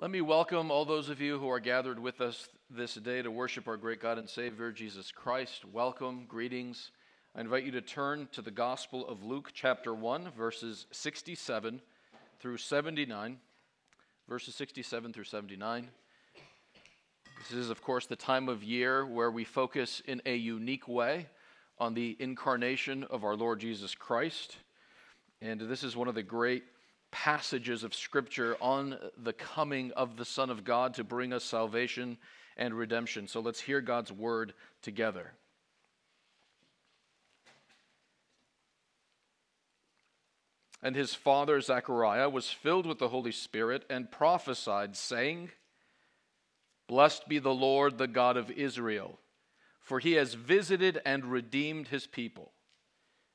Let me welcome all those of you who are gathered with us this day to worship our great God and Savior, Jesus Christ. Welcome, greetings. I invite you to turn to the Gospel of Luke, chapter 1, verses 67 through 79. Verses 67 through 79. This is, of course, the time of year where we focus in a unique way on the incarnation of our Lord Jesus Christ. And this is one of the great passages of Scripture on the coming of the Son of God to bring us salvation and redemption. So let's hear God's word together. And his father Zechariah was filled with the Holy Spirit and prophesied, saying, Blessed be the Lord, the God of Israel, for he has visited and redeemed his people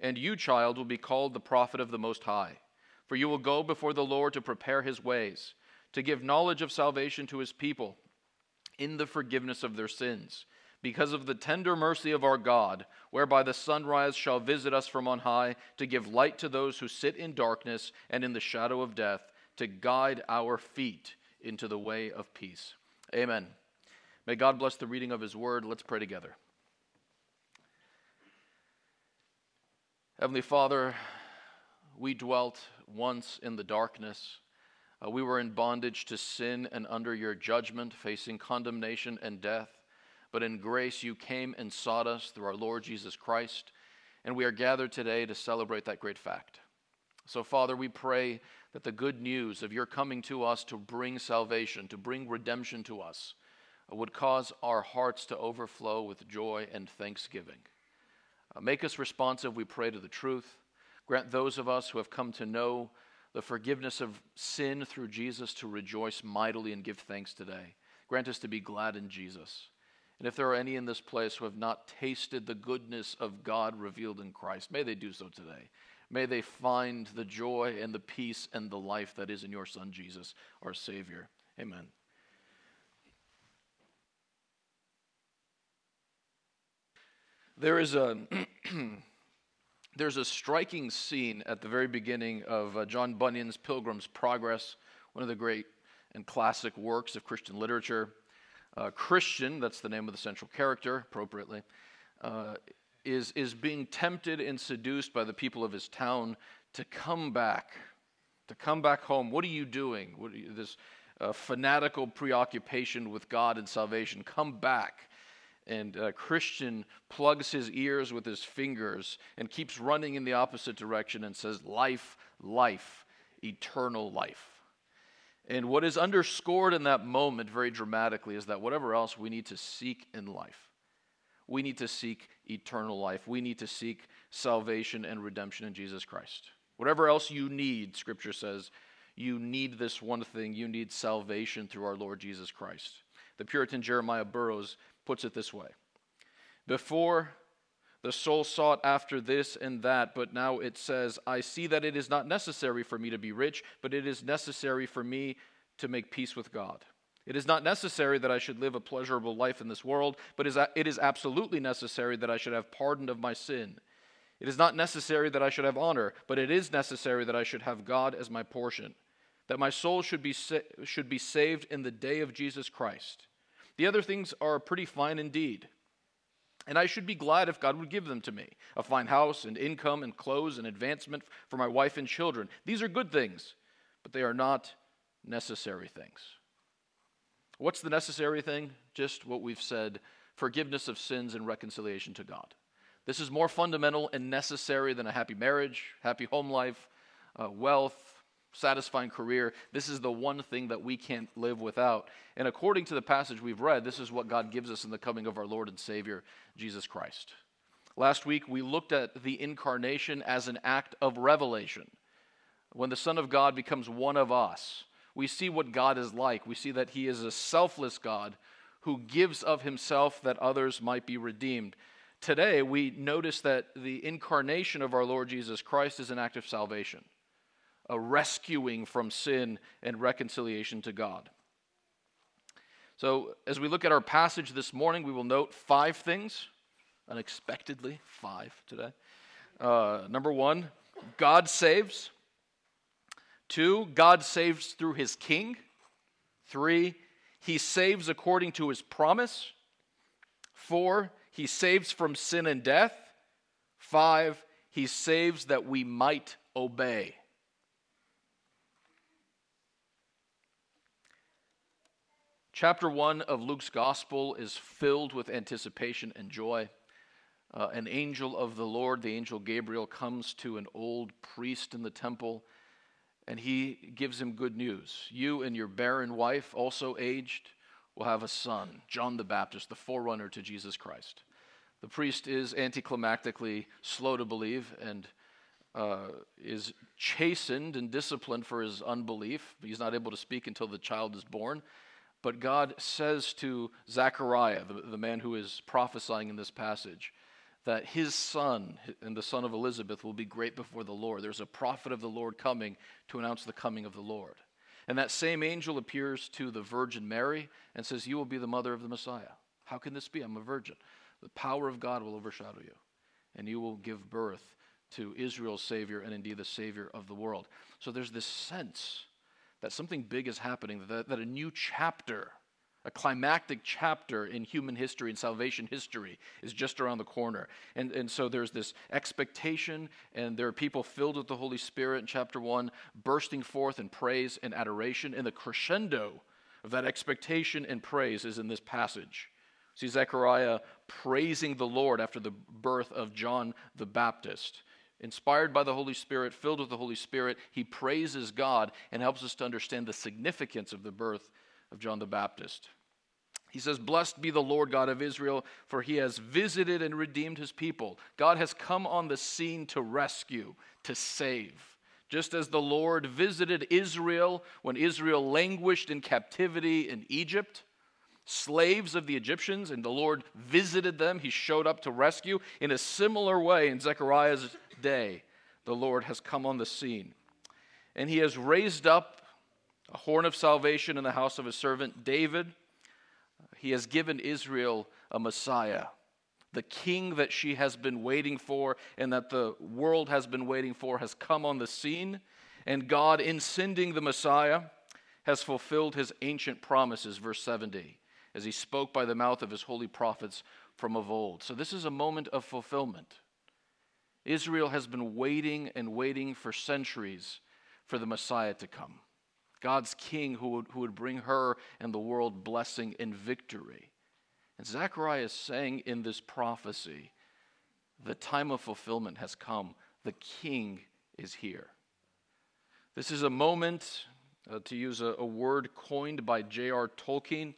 And you, child, will be called the prophet of the Most High, for you will go before the Lord to prepare his ways, to give knowledge of salvation to his people in the forgiveness of their sins, because of the tender mercy of our God, whereby the sunrise shall visit us from on high, to give light to those who sit in darkness and in the shadow of death, to guide our feet into the way of peace. Amen. May God bless the reading of his word. Let's pray together. Heavenly Father, we dwelt once in the darkness. Uh, we were in bondage to sin and under your judgment, facing condemnation and death. But in grace, you came and sought us through our Lord Jesus Christ, and we are gathered today to celebrate that great fact. So, Father, we pray that the good news of your coming to us to bring salvation, to bring redemption to us, uh, would cause our hearts to overflow with joy and thanksgiving. Uh, make us responsive, we pray, to the truth. Grant those of us who have come to know the forgiveness of sin through Jesus to rejoice mightily and give thanks today. Grant us to be glad in Jesus. And if there are any in this place who have not tasted the goodness of God revealed in Christ, may they do so today. May they find the joy and the peace and the life that is in your Son, Jesus, our Savior. Amen. There is a there's a striking scene at the very beginning of uh, John Bunyan's Pilgrim's Progress, one of the great and classic works of Christian literature. Uh, Christian, that's the name of the central character, appropriately, uh, is, is being tempted and seduced by the people of his town to come back, to come back home. What are you doing? Are you, this uh, fanatical preoccupation with God and salvation. Come back and uh, Christian plugs his ears with his fingers and keeps running in the opposite direction and says, Life, life, eternal life. And what is underscored in that moment very dramatically is that whatever else we need to seek in life, we need to seek eternal life. We need to seek salvation and redemption in Jesus Christ. Whatever else you need, Scripture says, you need this one thing. You need salvation through our Lord Jesus Christ. The Puritan Jeremiah Burroughs puts it this way Before the soul sought after this and that, but now it says, I see that it is not necessary for me to be rich, but it is necessary for me to make peace with God. It is not necessary that I should live a pleasurable life in this world, but it is absolutely necessary that I should have pardon of my sin. It is not necessary that I should have honor, but it is necessary that I should have God as my portion, that my soul should be, sa- should be saved in the day of Jesus Christ. The other things are pretty fine indeed. And I should be glad if God would give them to me a fine house and income and clothes and advancement for my wife and children. These are good things, but they are not necessary things. What's the necessary thing? Just what we've said forgiveness of sins and reconciliation to God. This is more fundamental and necessary than a happy marriage, happy home life, uh, wealth, satisfying career. This is the one thing that we can't live without. And according to the passage we've read, this is what God gives us in the coming of our Lord and Savior, Jesus Christ. Last week, we looked at the incarnation as an act of revelation. When the Son of God becomes one of us, we see what God is like. We see that He is a selfless God who gives of Himself that others might be redeemed. Today, we notice that the incarnation of our Lord Jesus Christ is an act of salvation, a rescuing from sin and reconciliation to God. So, as we look at our passage this morning, we will note five things, unexpectedly, five today. Uh, number one, God saves. Two, God saves through his king. Three, he saves according to his promise. Four, he saves from sin and death. Five, he saves that we might obey. Chapter 1 of Luke's Gospel is filled with anticipation and joy. Uh, an angel of the Lord, the angel Gabriel, comes to an old priest in the temple and he gives him good news. You and your barren wife, also aged, will have a son, John the Baptist, the forerunner to Jesus Christ. The priest is anticlimactically slow to believe and uh, is chastened and disciplined for his unbelief. He's not able to speak until the child is born. But God says to Zechariah, the, the man who is prophesying in this passage, that his son and the son of Elizabeth will be great before the Lord. There's a prophet of the Lord coming to announce the coming of the Lord. And that same angel appears to the Virgin Mary and says, You will be the mother of the Messiah. How can this be? I'm a virgin. The power of God will overshadow you, and you will give birth to Israel's Savior and indeed the Savior of the world. So there's this sense that something big is happening, that, that a new chapter a climactic chapter in human history and salvation history is just around the corner. And, and so there's this expectation, and there are people filled with the Holy Spirit in chapter 1, bursting forth in praise and adoration. And the crescendo of that expectation and praise is in this passage. See Zechariah praising the Lord after the birth of John the Baptist. Inspired by the Holy Spirit, filled with the Holy Spirit, he praises God and helps us to understand the significance of the birth of John the Baptist. He says, Blessed be the Lord God of Israel, for he has visited and redeemed his people. God has come on the scene to rescue, to save. Just as the Lord visited Israel when Israel languished in captivity in Egypt, slaves of the Egyptians, and the Lord visited them, he showed up to rescue. In a similar way, in Zechariah's day, the Lord has come on the scene. And he has raised up a horn of salvation in the house of his servant David he has given Israel a Messiah, the king that she has been waiting for and that the world has been waiting for has come on the scene. And God, in sending the Messiah, has fulfilled his ancient promises, verse 70, as he spoke by the mouth of his holy prophets from of old. So, this is a moment of fulfillment. Israel has been waiting and waiting for centuries for the Messiah to come. God's king who would, who would bring her and the world blessing and victory. And Zechariah is saying in this prophecy, the time of fulfillment has come. The king is here. This is a moment, uh, to use a, a, word coined by J.R. Tolkien,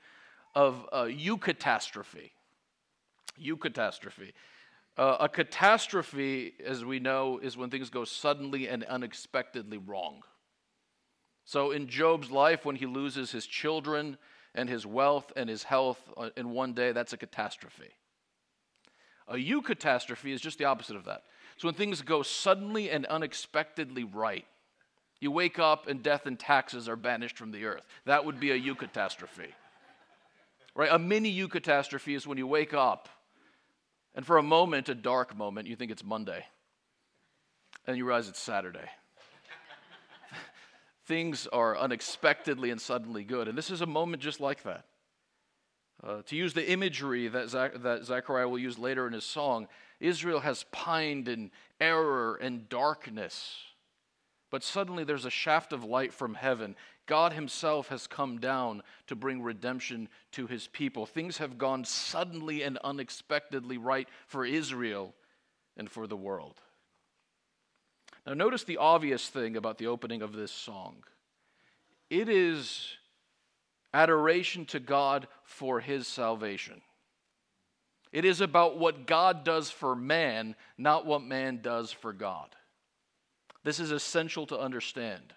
of a eucatastrophe. Eucatastrophe. Uh, a catastrophe, as we know, is when things go suddenly and unexpectedly wrong. So, in Job's life, when he loses his children and his wealth and his health uh, in one day, that's a catastrophe. A eucatastrophe is just the opposite of that. So, when things go suddenly and unexpectedly right, you wake up and death and taxes are banished from the earth. That would be a eucatastrophe. Right? A mini eucatastrophe is when you wake up and for a moment, a dark moment, you think it's Monday. And you realize it's Saturday things are unexpectedly and suddenly good. And this is a moment just like that. Uh, to use the imagery that, Zach- that Zechariah will use later in his song, Israel has pined in error and darkness. But suddenly there's a shaft of light from heaven. God Himself has come down to bring redemption to His people. Things have gone suddenly and unexpectedly right for Israel and for the world. Now, notice the obvious thing about the opening of this song it is adoration to God for his salvation. It is about what God does for man, not what man does for God. This is essential to understand.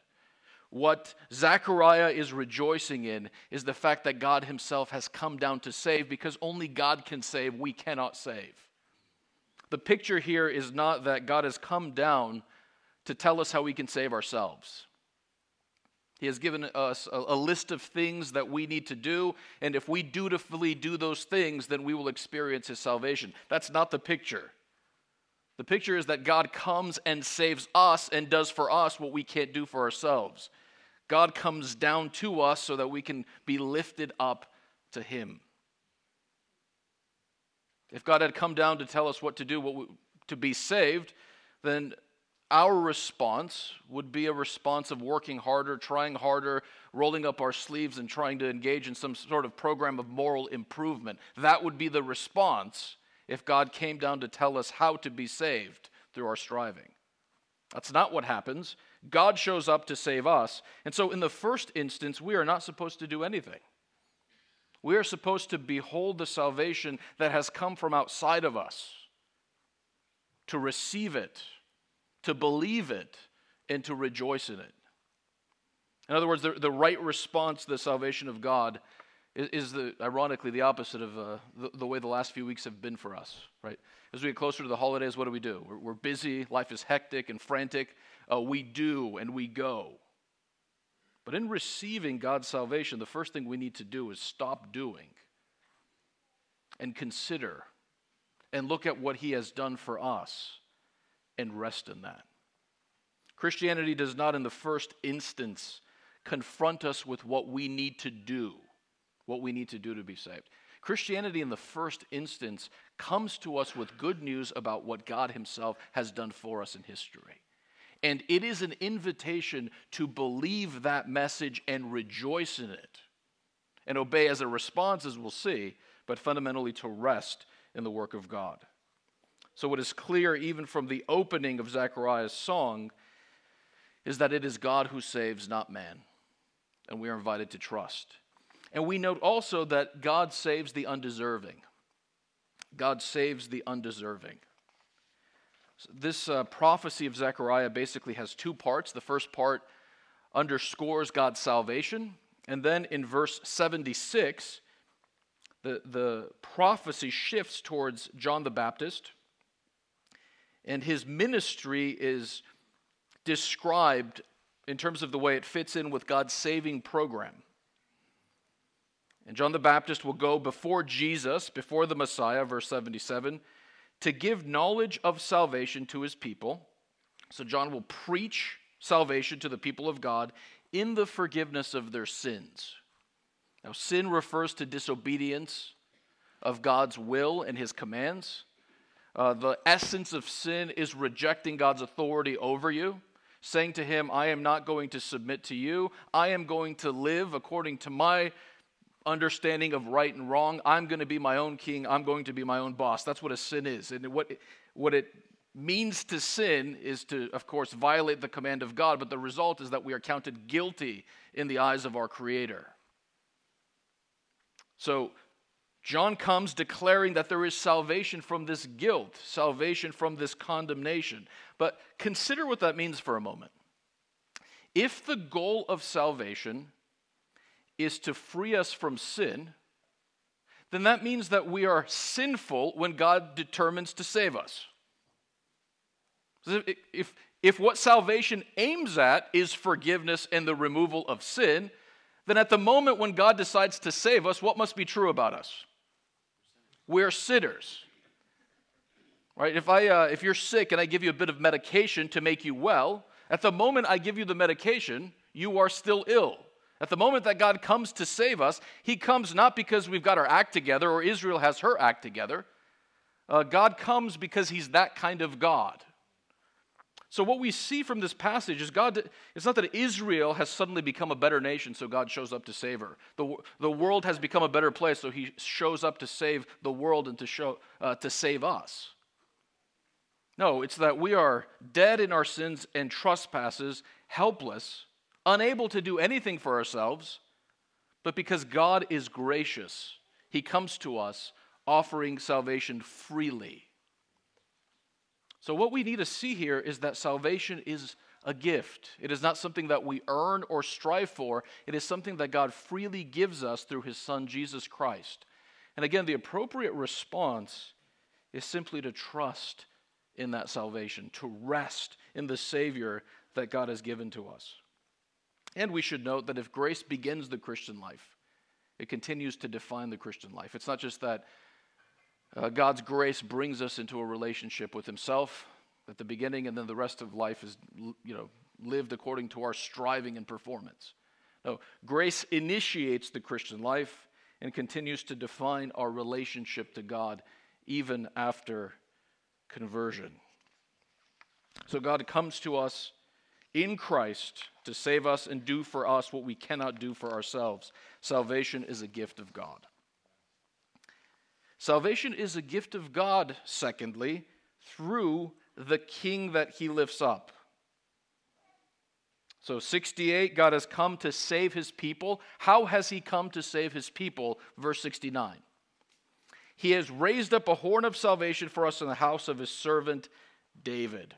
What Zechariah is rejoicing in is the fact that God Himself has come down to save because only God can save, we cannot save. The picture here is not that God has come down to tell us how we can save ourselves. He has given us a, a, list of things that we need to do, and if we dutifully do those things, then we will experience His salvation. That's not the picture. The picture is that God comes and saves us and does for us what we can't do for ourselves. God comes down to us so that we can be lifted up to Him. If God had come down to tell us what to do what we, to be saved, then our response would be a response of working harder, trying harder, rolling up our sleeves, and trying to engage in some sort of program of moral improvement. That would be the response if God came down to tell us how to be saved through our striving. That's not what happens. God shows up to save us. And so, in the first instance, we are not supposed to do anything. We are supposed to behold the salvation that has come from outside of us, to receive it, to believe it, and to rejoice in it. In other words, the, the right response to the salvation of God is, is the, ironically the opposite of uh, the, the, way the last few weeks have been for us, right? As we get closer to the holidays, what do we do? We're, we're busy, life is hectic and frantic. Uh, we do and we go. But in receiving God's salvation, the first thing we need to do is stop doing and consider and look at what He has done for us and rest in that. Christianity does not, in the first instance, confront us with what we need to do what we need to do to be saved. Christianity, in the first instance, comes to us with good news about what God Himself has done for us in history. And it is an invitation to believe that message and rejoice in it and obey as a response, as we'll see, but fundamentally to rest in the work of God. So, what is clear even from the opening of Zechariah's song is that it is God who saves, not man. And we are invited to trust. And we note also that God saves the undeserving. God saves the undeserving. This uh, prophecy of Zechariah basically has two parts. The first part underscores God's salvation. And then in verse 76, the, the prophecy shifts towards John the Baptist. And his ministry is described in terms of the way it fits in with God's saving program. And John the Baptist will go before Jesus, before the Messiah, verse 77, to give knowledge of salvation to his people. So John will preach salvation to the people of God in the forgiveness of their sins. Now, sin refers to disobedience of God's will and his commands. Uh, the essence of sin is rejecting God's authority over you, saying to him, I am not going to submit to you. I am going to live according to my understanding of right and wrong. I'm going to be my own king. I'm going to be my own boss. That's what a sin is. And what, what it means to sin is to, of course, violate the command of God, but the result is that we are counted guilty in the eyes of our Creator. So, John comes declaring that there is salvation from this guilt, salvation from this condemnation. But consider what that means for a moment. If the goal of salvation is to free us from sin, then that means that we are sinful when God determines to save us. If, if what salvation aims at is forgiveness and the removal of sin, then at the moment when God decides to save us, what must be true about us? We're sinners. Right? If, I, uh, if you're sick and I give you a bit of medication to make you well, at the moment I give you the medication, you are still ill. At the moment that God comes to save us, He comes not because we've got our act together or Israel has her act together. Uh, God comes because He's that kind of God. So, what we see from this passage is God, it's not that Israel has suddenly become a better nation, so God shows up to save her. The, the world has become a better place, so He shows up to save the world and to, show, uh, to save us. No, it's that we are dead in our sins and trespasses, helpless, unable to do anything for ourselves, but because God is gracious, He comes to us offering salvation freely. So, what we need to see here is that salvation is a gift. It is not something that we earn or strive for. It is something that God freely gives us through his Son, Jesus Christ. And again, the appropriate response is simply to trust in that salvation, to rest in the Savior that God has given to us. And we should note that if grace begins the Christian life, it continues to define the Christian life. It's not just that uh, God's grace brings us into a relationship with Himself at the beginning, and then the rest of life is, you know, lived according to our striving and performance. No, grace initiates the Christian life and continues to define our relationship to God even after conversion. So God comes to us in Christ to save us and do for us what we cannot do for ourselves. Salvation is a gift of God. Salvation is a gift of God, secondly, through the king that he lifts up. So, 68, God has come to save his people. How has he come to save his people? Verse 69. He has raised up a horn of salvation for us in the house of his servant David.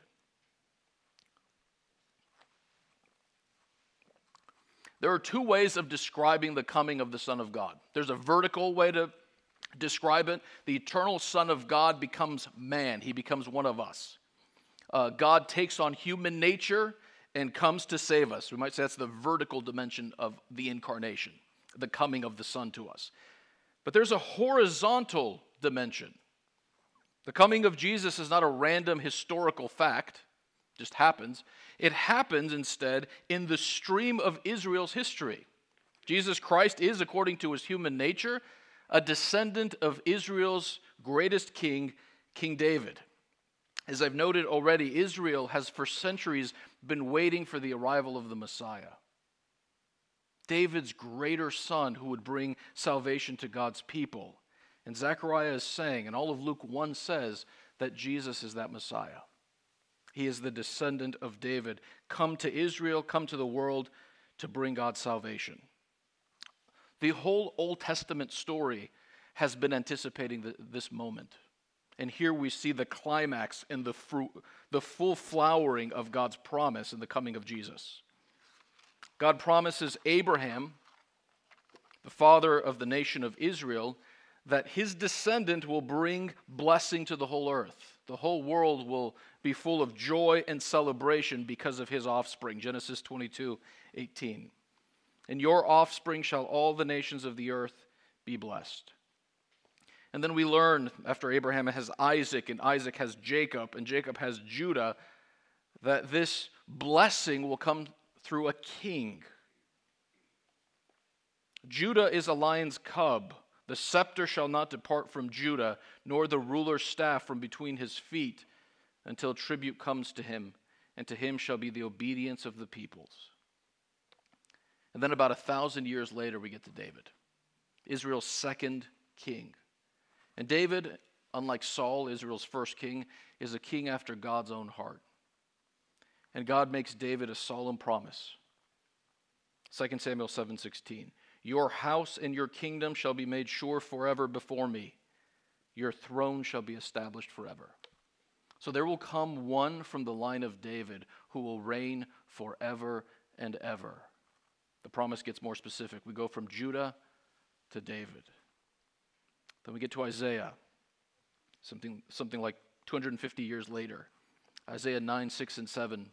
There are two ways of describing the coming of the Son of God. There's a vertical way to describe it. The eternal Son of God becomes man, he becomes one of us. Uh, God takes on human nature and comes to save us. We might say that's the vertical dimension of the incarnation, the coming of the Son to us. But there's a horizontal dimension. The coming of Jesus is not a random historical fact, just happens. It happens instead in the stream of Israel's history. Jesus Christ is, according to his human nature, a descendant of Israel's greatest king, King David. As I've noted already, Israel has for centuries been waiting for the arrival of the Messiah. David's greater son who would bring salvation to God's people. And Zechariah is saying, and all of Luke 1 says, that Jesus is that Messiah. He is the descendant of David, come to Israel, come to the world to bring God's salvation. The whole Old Testament story has been anticipating the, this moment. And here we see the climax and the, the full flowering of God's promise in the coming of Jesus. God promises Abraham, the father of the nation of Israel, that his descendant will bring blessing to the whole earth. The whole world will be full of joy and celebration because of his offspring. Genesis 22 18. And your offspring shall all the nations of the earth be blessed. And then we learn after Abraham has Isaac, and Isaac has Jacob, and Jacob has Judah, that this blessing will come through a king. Judah is a lion's cub. The scepter shall not depart from Judah, nor the ruler's staff from between his feet, until tribute comes to him, and to him shall be the obedience of the peoples. And then about a thousand years later, we get to David, Israel's second king. And David, unlike Saul, Israel's first king, is a king after God's own heart. And God makes David a solemn promise. 2 Samuel 7:16. Your house and your kingdom shall be made sure forever before me. Your throne shall be established forever. So there will come one from the line of David who will reign forever and ever. The promise gets more specific. We go from Judah to David. Then we get to Isaiah, something, something like 250 years later. Isaiah 9, 6, and 7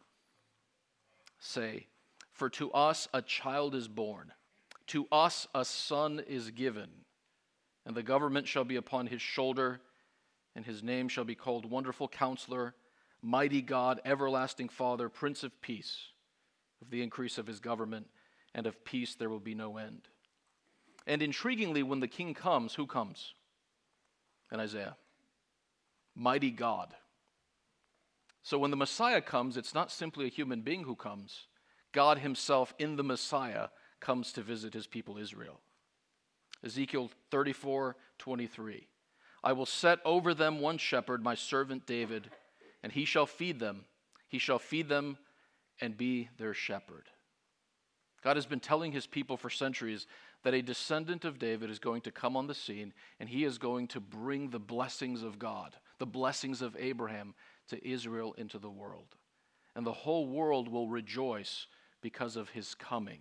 say, For to us a child is born, to us a son is given, and the government shall be upon his shoulder, and his name shall be called Wonderful Counselor, Mighty God, Everlasting Father, Prince of Peace. Of the increase of his government and of peace there will be no end. And intriguingly, when the king comes, who comes? In Isaiah. Mighty God. So when the Messiah comes, it's not simply a human being who comes. God Himself in the Messiah comes to visit His people Israel. Ezekiel 34 23. I will set over them one shepherd, my servant David, and he shall feed them. He shall feed them and be their shepherd. God has been telling his people for centuries that a descendant of David is going to come on the scene and he is going to bring the blessings of God, the blessings of Abraham to Israel into the world. and the whole world will rejoice because of his coming.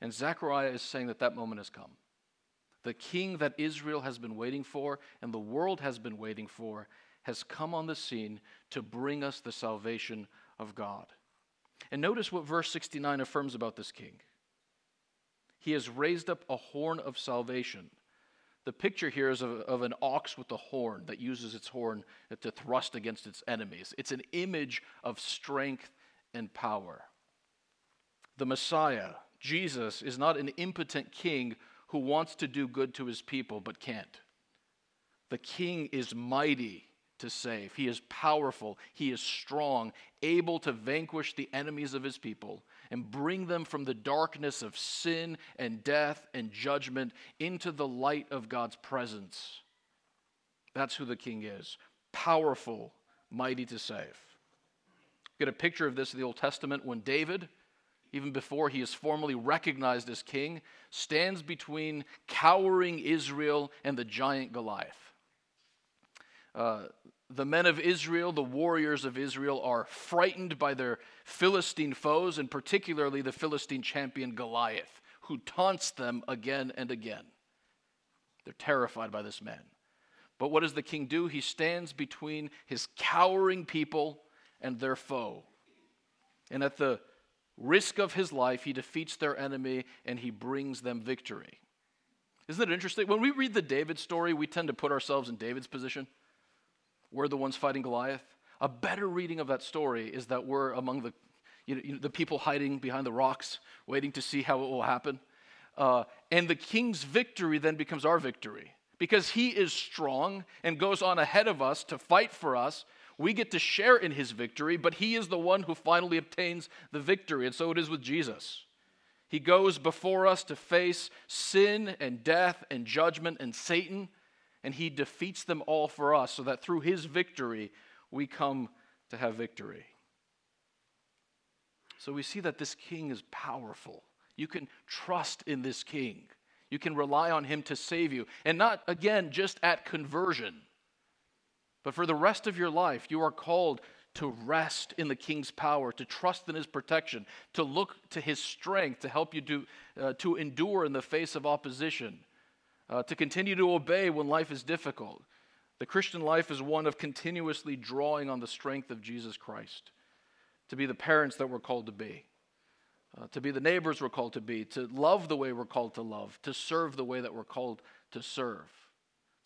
And Zechariah is saying that that moment has come. The king that Israel has been waiting for and the world has been waiting for has come on the scene to bring us the salvation of God. And notice what verse 69 affirms about this king. He has raised up a horn of salvation. The picture here is of, of, an ox with a horn that uses its horn to thrust against its enemies. It's an image of strength and power. The Messiah, Jesus, is not an impotent king who wants to do good to his people but can't. The king is mighty to save. He is powerful. He is strong, able to vanquish the enemies of his people and bring them from the darkness of sin and death and judgment into the light of God's presence. That's who the king is powerful, mighty to save. Get a picture of this in the Old Testament when David, even before he is formally recognized as king, stands between cowering Israel and the giant Goliath. Uh, the men of Israel, the warriors of Israel, are frightened by their Philistine foes, and particularly the Philistine champion Goliath, who taunts them again and again. They're terrified by this man. But what does the king do? He stands between his cowering people and their foe. And at the risk of his life, he defeats their enemy and he brings them victory. Isn't it interesting? When we read the David story, we tend to put ourselves in David's position. We're the ones fighting Goliath. A better reading of that story is that we're among the, you know, the people hiding behind the rocks, waiting to see how it will happen. Uh, and the king's victory then becomes our victory. Because he is strong and goes on ahead of us to fight for us, we get to share in his victory, but he is the one who finally obtains the victory. And so it is with Jesus. He goes before us to face sin and death and judgment and Satan and he defeats them all for us so that through his victory we come to have victory. So we see that this king is powerful. You can trust in this king. You can rely on him to save you. And not, again, just at conversion, but for the rest of your life, you are called to rest in the king's power, to trust in his protection, to look to his strength to help you do, uh, to endure in the face of opposition uh, to continue to obey when life is difficult. The Christian life is one of continuously drawing on the strength of Jesus Christ, to be the parents that we're called to be, uh, to be the neighbors we're called to be, to love the way we're called to love, to serve the way that we're called to serve.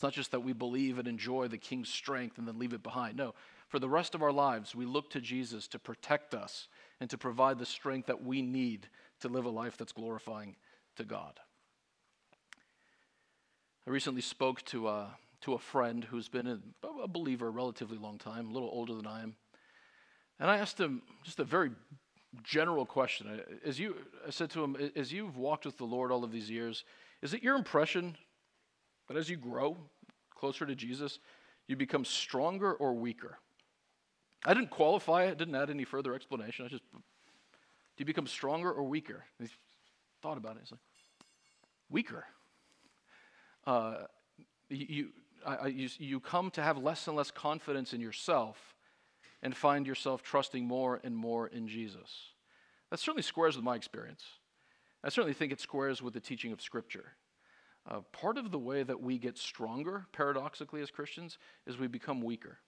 Not just that we believe and enjoy the King's strength and then leave it behind. No, for the rest of our lives, we look to Jesus to protect us and to provide the strength that we need to live a life that's glorifying to God. I recently spoke to, uh, to a friend who's been a, a believer a relatively long time, a little older than I am. And I asked him just a very general question. As you, I said to him, as you've walked with the Lord all of these years, is it your impression that as you grow closer to Jesus, you become stronger or weaker? I didn't qualify it, didn't add any further explanation. I just, do you become stronger or weaker? And he thought about it. He's like, weaker uh, you, I, you, you come to have less and less confidence in yourself and find yourself trusting more and more in Jesus. That certainly squares with my experience. I certainly think it squares with the teaching of Scripture. Uh, part of the way that we get stronger, paradoxically, as Christians, is we become weaker.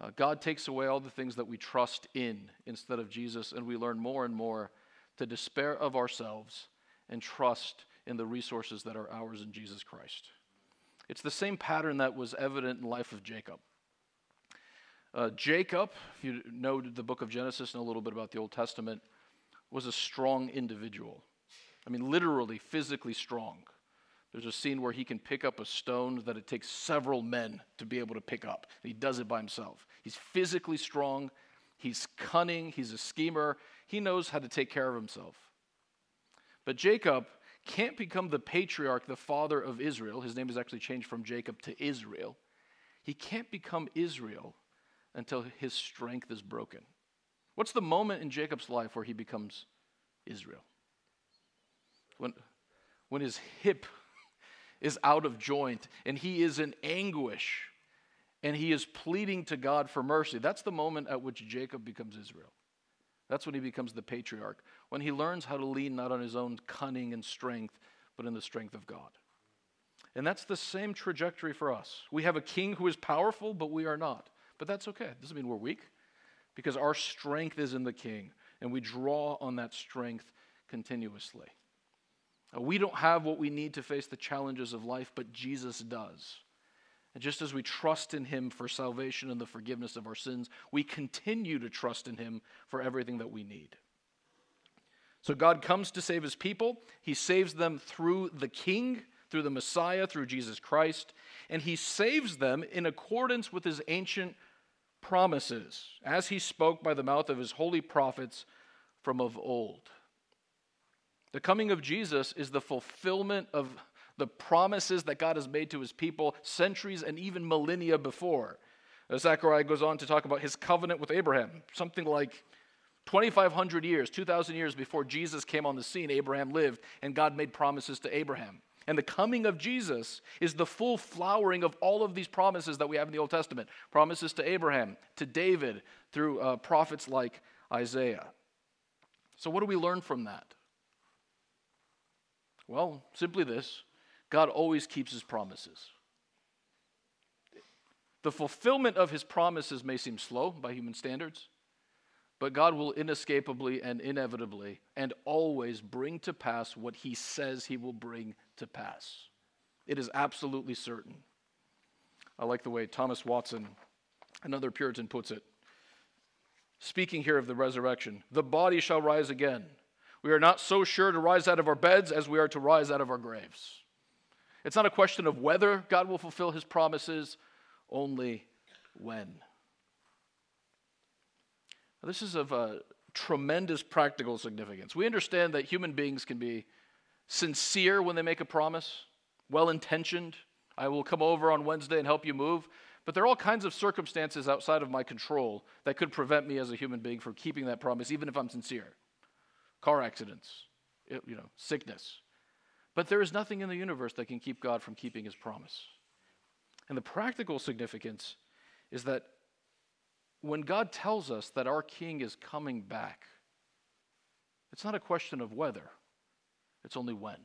Uh, God takes away all the things that we trust in instead of Jesus, and we learn more and more to despair of ourselves and trust in the resources that are ours in Jesus Christ. It's the same pattern that was evident in the life of Jacob. Uh, Jacob, if you know the book of Genesis and a little bit about the Old Testament, was a strong individual. I mean, literally, physically strong. There's a scene where he can pick up a stone that it takes several men to be able to pick up. He does it by himself. He's physically strong, he's cunning, he's a schemer, he knows how to take care of himself. But Jacob can't become the patriarch, the father of Israel. His name is actually changed from Jacob to Israel. He can't become Israel until his strength is broken. What's the moment in Jacob's life where he becomes Israel? When, when his hip is out of joint and he is in anguish and he is pleading to God for mercy. That's the moment at which Jacob becomes Israel. That's when he becomes the patriarch, when he learns how to lean not on his own cunning and strength, but in the strength of God. And that's the same trajectory for us. We have a king who is powerful, but we are not. But that's okay. It doesn't mean we're weak, because our strength is in the king, and we draw on that strength continuously. Uh, we don't have what we need to face the challenges of life, but Jesus does. And just as we trust in Him for salvation and the forgiveness of our sins, we continue to trust in Him for everything that we need. So God comes to save His people. He saves them through the King, through the Messiah, through Jesus Christ. And He saves them in accordance with His ancient promises, as He spoke by the mouth of His holy prophets from of old. The coming of Jesus is the fulfillment of the promises that God has made to his people centuries and even millennia before. Zechariah goes on to talk about his covenant with Abraham, something like 2,500 years, 2,000 years before Jesus came on the scene, Abraham lived, and God made promises to Abraham. And the coming of Jesus is the full flowering of all of these promises that we have in the Old Testament promises to Abraham, to David, through uh, prophets like Isaiah. So, what do we learn from that? Well, simply this God always keeps his promises. The fulfillment of his promises may seem slow by human standards, but God will inescapably and inevitably and always bring to pass what he says he will bring to pass. It is absolutely certain. I like the way Thomas Watson, another Puritan, puts it. Speaking here of the resurrection, the body shall rise again. We are not so sure to rise out of our beds as we are to rise out of our graves. It's not a question of whether God will fulfill his promises, only when. Now, This is of a tremendous practical significance. We understand that human beings can be sincere when they make a promise, well intentioned. I will come over on Wednesday and help you move. But there are all kinds of circumstances outside of my control that could prevent me as a human being from keeping that promise, even if I'm sincere car accidents, you know, sickness. But there is nothing in the universe that can keep God from keeping his promise. And the practical significance is that when God tells us that our king is coming back, it's not a question of whether, it's only when.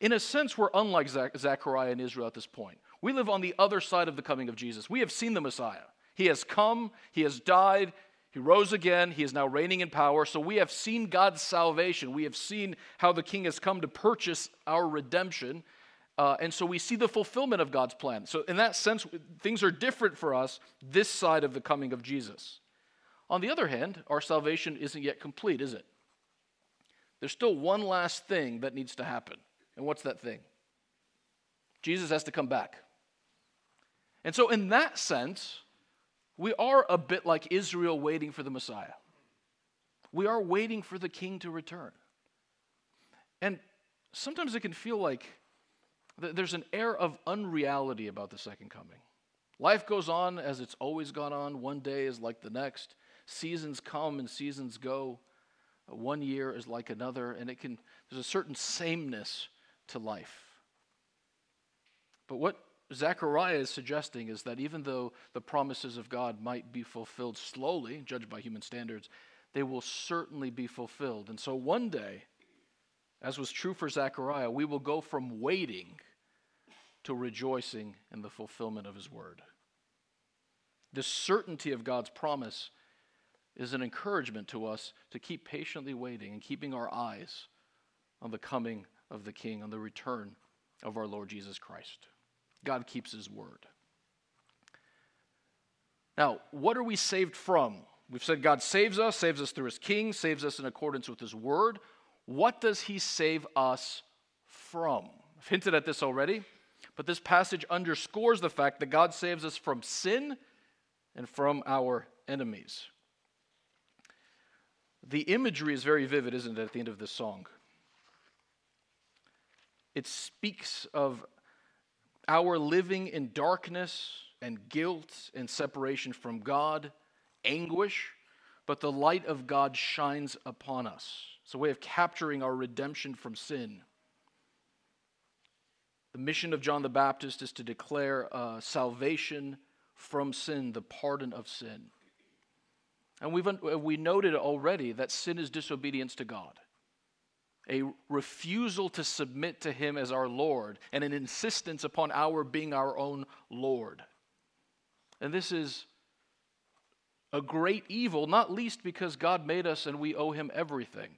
In a sense, we're unlike Zechariah and Israel at this point. We live on the other side of the coming of Jesus. We have seen the Messiah. He has come, He has died, he rose again. He is now reigning in power. So we have seen God's salvation. We have seen how the king has come to purchase our redemption. Uh, and so we see the fulfillment of God's plan. So, in that sense, things are different for us this side of the coming of Jesus. On the other hand, our salvation isn't yet complete, is it? There's still one last thing that needs to happen. And what's that thing? Jesus has to come back. And so, in that sense, we are a bit like Israel waiting for the Messiah. We are waiting for the king to return. And sometimes it can feel like there's an air of unreality about the second coming. Life goes on as it's always gone on. One day is like the next. Seasons come and seasons go. One year is like another, and it can there's a certain sameness to life. But what Zechariah is suggesting is that even though the promises of God might be fulfilled slowly, judged by human standards, they will certainly be fulfilled. And so one day, as was true for Zechariah, we will go from waiting to rejoicing in the fulfillment of his word. The certainty of God's promise is an encouragement to us to keep patiently waiting and keeping our eyes on the coming of the King, on the return of our Lord Jesus Christ. God keeps his word. Now, what are we saved from? We've said God saves us, saves us through his king, saves us in accordance with his word. What does he save us from? I've hinted at this already, but this passage underscores the fact that God saves us from sin and from our enemies. The imagery is very vivid, isn't it, at the end of this song? It speaks of our living in darkness and guilt and separation from God, anguish, but the light of God shines upon us. It's a way of capturing our redemption from sin. The mission of John the Baptist is to declare uh, salvation from sin, the pardon of sin. And we've, we noted already that sin is disobedience to God, a refusal to submit to Him as our Lord, and an insistence upon our being our own Lord. And this is a great evil, not least because God made us and we owe Him everything.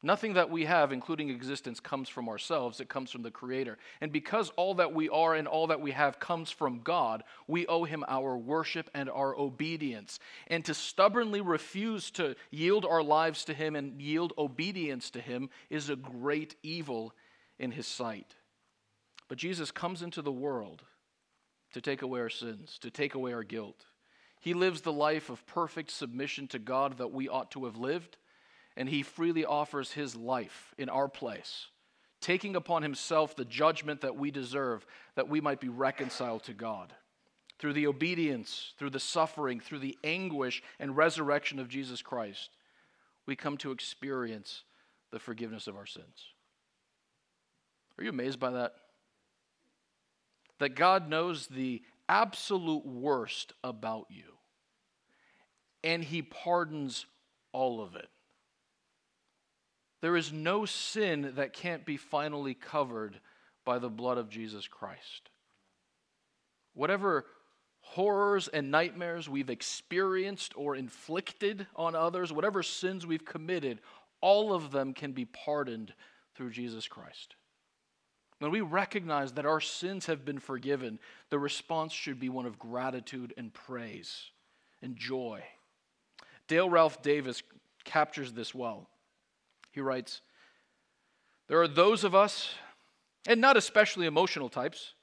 Nothing that we have, including existence, comes from ourselves, it comes from the Creator. And because all that we are and all that we have comes from God, we owe Him our worship and our obedience. And to stubbornly refuse to yield our lives to Him and yield obedience to Him is a great evil in His sight. But Jesus comes into the world to take away our sins, to take away our guilt. He lives the life of perfect submission to God that we ought to have lived and he freely offers his life in our place, taking upon himself the judgment that we deserve, that we might be reconciled to God. Through the obedience, through the suffering, through the anguish and resurrection of Jesus Christ, we come to experience the forgiveness of our sins. Are you amazed by that? That God knows the absolute worst about you, and He pardons all of it. There is no sin that can't be finally covered by the blood of Jesus Christ. Whatever horrors and nightmares we've experienced or inflicted on others, whatever sins we've committed, all of them can be pardoned through Jesus Christ. When we recognize that our sins have been forgiven, the response should be one of gratitude and praise and joy. Dale Ralph Davis captures this well. He writes There are those of us, and not especially emotional types,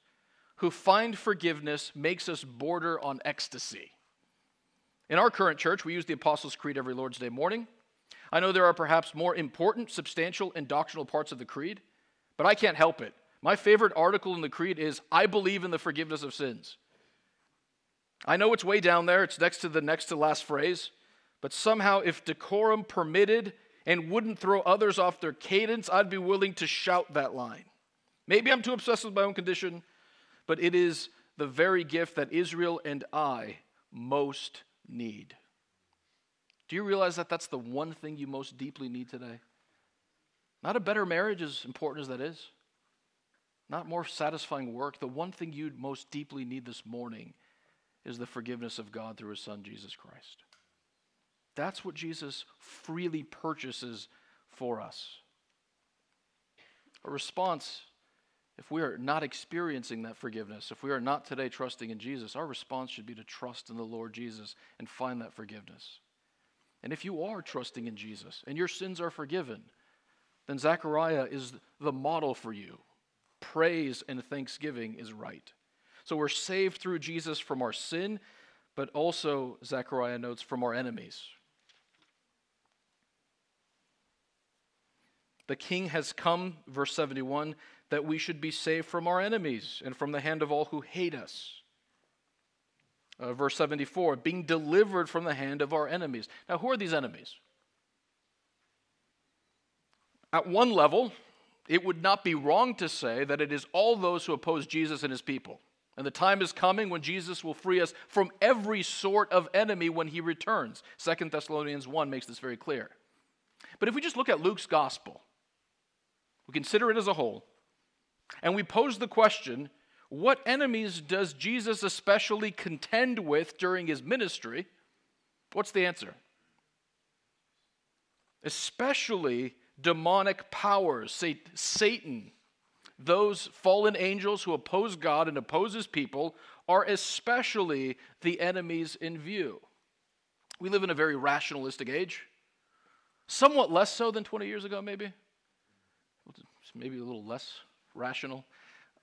who find forgiveness makes us border on ecstasy. In our current church, we use the Apostles' Creed every Lord's Day morning. I know there are perhaps more important, substantial, and doctrinal parts of the Creed, but I can't help it. My favorite article in the Creed is I believe in the forgiveness of sins. I know it's way down there, it's next to the next to last phrase, but somehow, if decorum permitted and wouldn't throw others off their cadence, I'd be willing to shout that line. Maybe I'm too obsessed with my own condition, but it is the very gift that Israel and I most need. Do you realize that that's the one thing you most deeply need today? Not a better marriage, as important as that is, not more satisfying work. The one thing you'd most deeply need this morning is the forgiveness of God through His Son, Jesus Christ. That's what Jesus freely purchases for us. A response, if we are not experiencing that forgiveness, if we are not today trusting in Jesus, our response should be to trust in the Lord Jesus and find that forgiveness. And if you are trusting in Jesus and your sins are forgiven, then Zechariah is the model for you. Praise and thanksgiving is right. So we're saved through Jesus from our sin, but also, Zechariah notes, from our enemies. The king has come, verse 71, that we should be saved from our enemies and from the hand of all who hate us. Uh, verse 74, being delivered from the hand of our enemies. Now, who are these enemies? At one level, it would not be wrong to say that it is all those who oppose Jesus and his people. And the time is coming when Jesus will free us from every sort of enemy when he returns. Second Thessalonians 1 makes this very clear. But if we just look at Luke's gospel, we consider it as a whole, and we pose the question what enemies does Jesus especially contend with during his ministry? What's the answer? Especially demonic powers, Satan, those fallen angels who oppose God and oppose his people, are especially the enemies in view. We live in a very rationalistic age, somewhat less so than 20 years ago, maybe maybe a little less rational.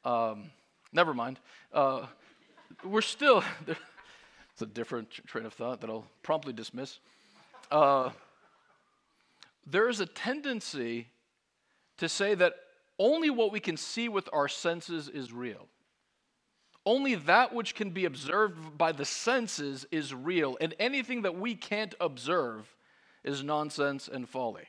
Um, never mind. Uh, we're still, it's a different train of thought that I'll promptly dismiss. Uh, there is a tendency to say that only what we can see with our senses is real. Only that which can be observed by the senses is real, and anything that we can't observe is nonsense and folly.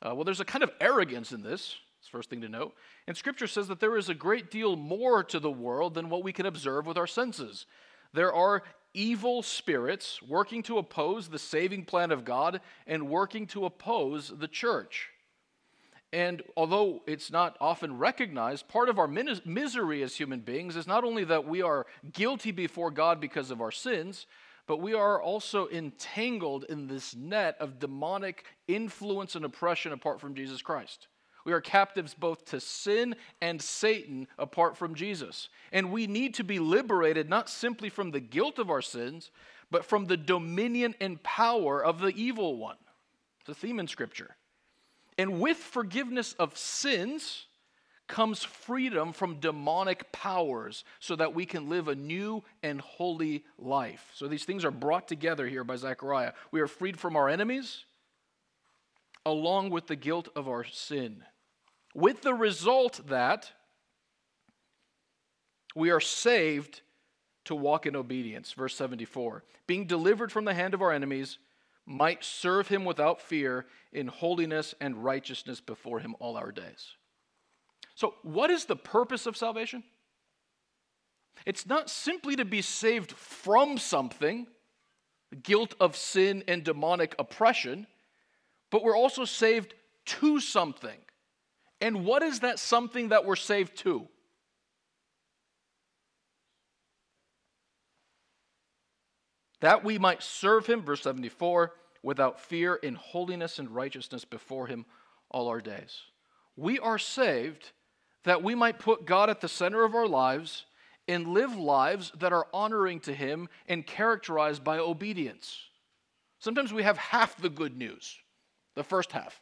Uh, well, there's a kind of arrogance in this It's first thing to note. And Scripture says that there is a great deal more to the world than what we can observe with our senses. There are evil spirits working to oppose the saving plan of God and working to oppose the church. And although it's not often recognized, part of our misery as human beings is not only that we are guilty before God because of our sins, but we are also entangled in this net of demonic influence and oppression apart from Jesus Christ. We are captives both to sin and Satan apart from Jesus. And we need to be liberated not simply from the guilt of our sins, but from the dominion and power of the evil one. It's a theme in Scripture. And with forgiveness of sins comes freedom from demonic powers so that we can live a new and holy life. So these things are brought together here by Zechariah. We are freed from our enemies along with the guilt of our sin. With the result that we are saved to walk in obedience. Verse 74 being delivered from the hand of our enemies might serve him without fear in holiness and righteousness before him all our days. So, what is the purpose of salvation? It's not simply to be saved from something, guilt of sin and demonic oppression, but we're also saved to something. And what is that something that we're saved to? that we might serve him, verse 74, without fear in holiness and righteousness before him all our days. We are saved that we might put God at the center of our lives and live lives that are honoring to him and characterized by obedience. Sometimes we have half the good news, the first half.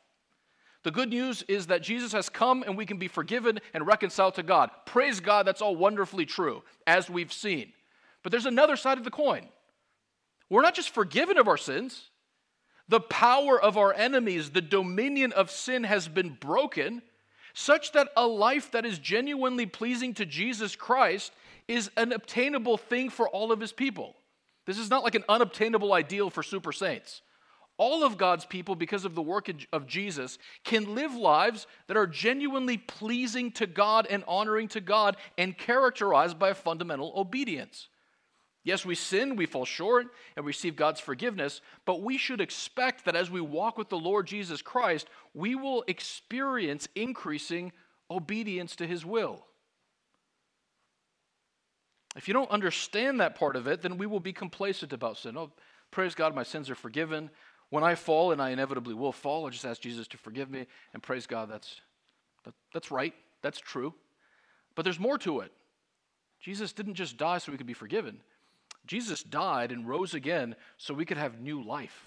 The good news is that Jesus has come and we can be forgiven and reconciled to God. Praise God, that's all wonderfully true, as we've seen. But there's another side of the coin. We're not just forgiven of our sins, the power of our enemies, the dominion of sin has been broken, such that a life that is genuinely pleasing to Jesus Christ is an obtainable thing for all of his people. This is not like an unobtainable ideal for super saints. All of God's people, because of the work of Jesus, can live lives that are genuinely pleasing to God and honoring to God and characterized by a fundamental obedience. Yes, we sin, we fall short, and receive God's forgiveness, but we should expect that as we walk with the Lord Jesus Christ, we will experience increasing obedience to his will. If you don't understand that part of it, then we will be complacent about sin. Oh, praise God, my sins are forgiven. When I fall, and I inevitably will fall, I just ask Jesus to forgive me, and praise God, that's, that, that's right, that's true. But there's more to it. Jesus didn't just die so we could be forgiven. Jesus died and rose again so we could have new life.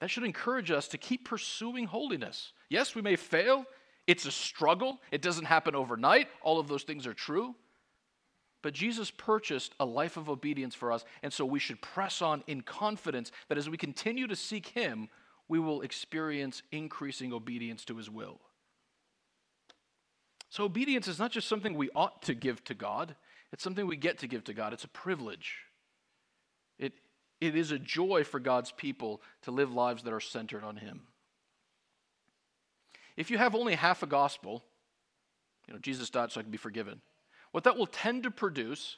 That should encourage us to keep pursuing holiness. Yes, we may fail. It's a struggle. It doesn't happen overnight. All of those things are true. But Jesus purchased a life of obedience for us, and so we should press on in confidence that as we continue to seek Him, we will experience increasing obedience to His will. So, obedience is not just something we ought to give to God, it's something we get to give to God, it's a privilege. It, it is a joy for God's people to live lives that are centered on Him. If you have only half a gospel, you know, Jesus died so I can be forgiven, what that will tend to produce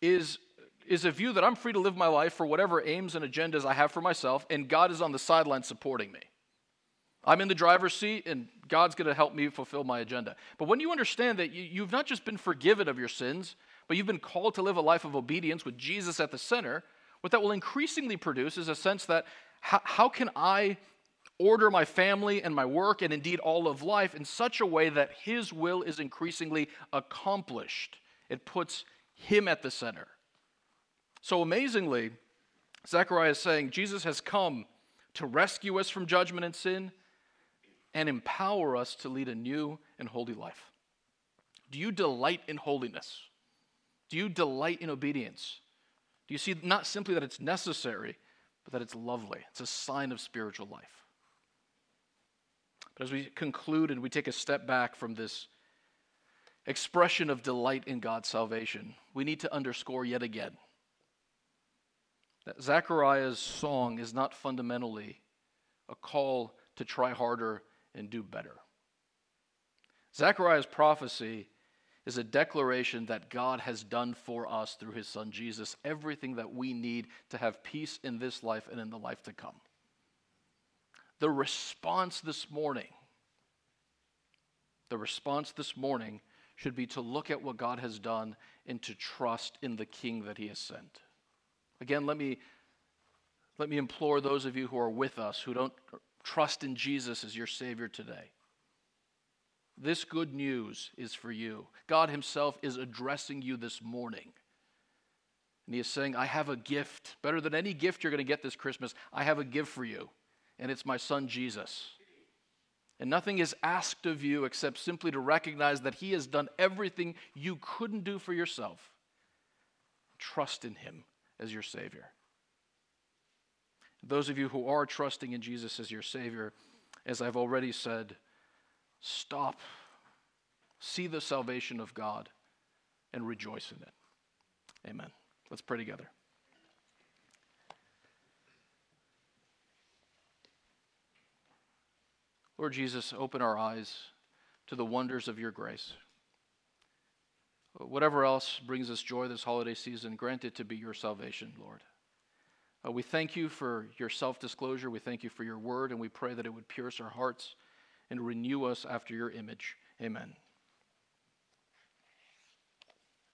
is, is a view that I'm free to live my life for whatever aims and agendas I have for myself, and God is on the sideline supporting me. I'm in the driver's seat, and God's going to help me fulfill my agenda. But when you understand that you, you've not just been forgiven of your sins, but you've been called to live a life of obedience with Jesus at the center, what that will increasingly produce is a sense that how, how can I order my family and my work and indeed all of life in such a way that His will is increasingly accomplished? It puts Him at the center. So amazingly, Zechariah is saying Jesus has come to rescue us from judgment and sin and empower us to lead a new and holy life. Do you delight in holiness? Do you delight in obedience? Do you see not simply that it's necessary, but that it's lovely? It's a sign of spiritual life. As we conclude and we take a step back from this expression of delight in God's salvation, we need to underscore yet again that Zechariah's song is not fundamentally a call to try harder and do better. Zechariah's prophecy is a declaration that God has done for us through his son Jesus everything that we need to have peace in this life and in the life to come. The response this morning, the response this morning should be to look at what God has done and to trust in the king that he has sent. Again, let me let me implore those of you who are with us who don't trust in Jesus as your savior today this good news is for you. God Himself is addressing you this morning. And He is saying, I have a gift, better than any gift you're going to get this Christmas. I have a gift for you, and it's my Son Jesus. And nothing is asked of you except simply to recognize that He has done everything you couldn't do for yourself. Trust in Him as your Savior. Those of you who are trusting in Jesus as your Savior, as I've already said, Stop. See the salvation of God and rejoice in it. Amen. Let's pray together. Lord Jesus, open our eyes to the wonders of your grace. Whatever else brings us joy this holiday season, grant it to be your salvation, Lord. Uh, we thank you for your self disclosure. We thank you for your word, and we pray that it would pierce our hearts and renew us after your image. Amen.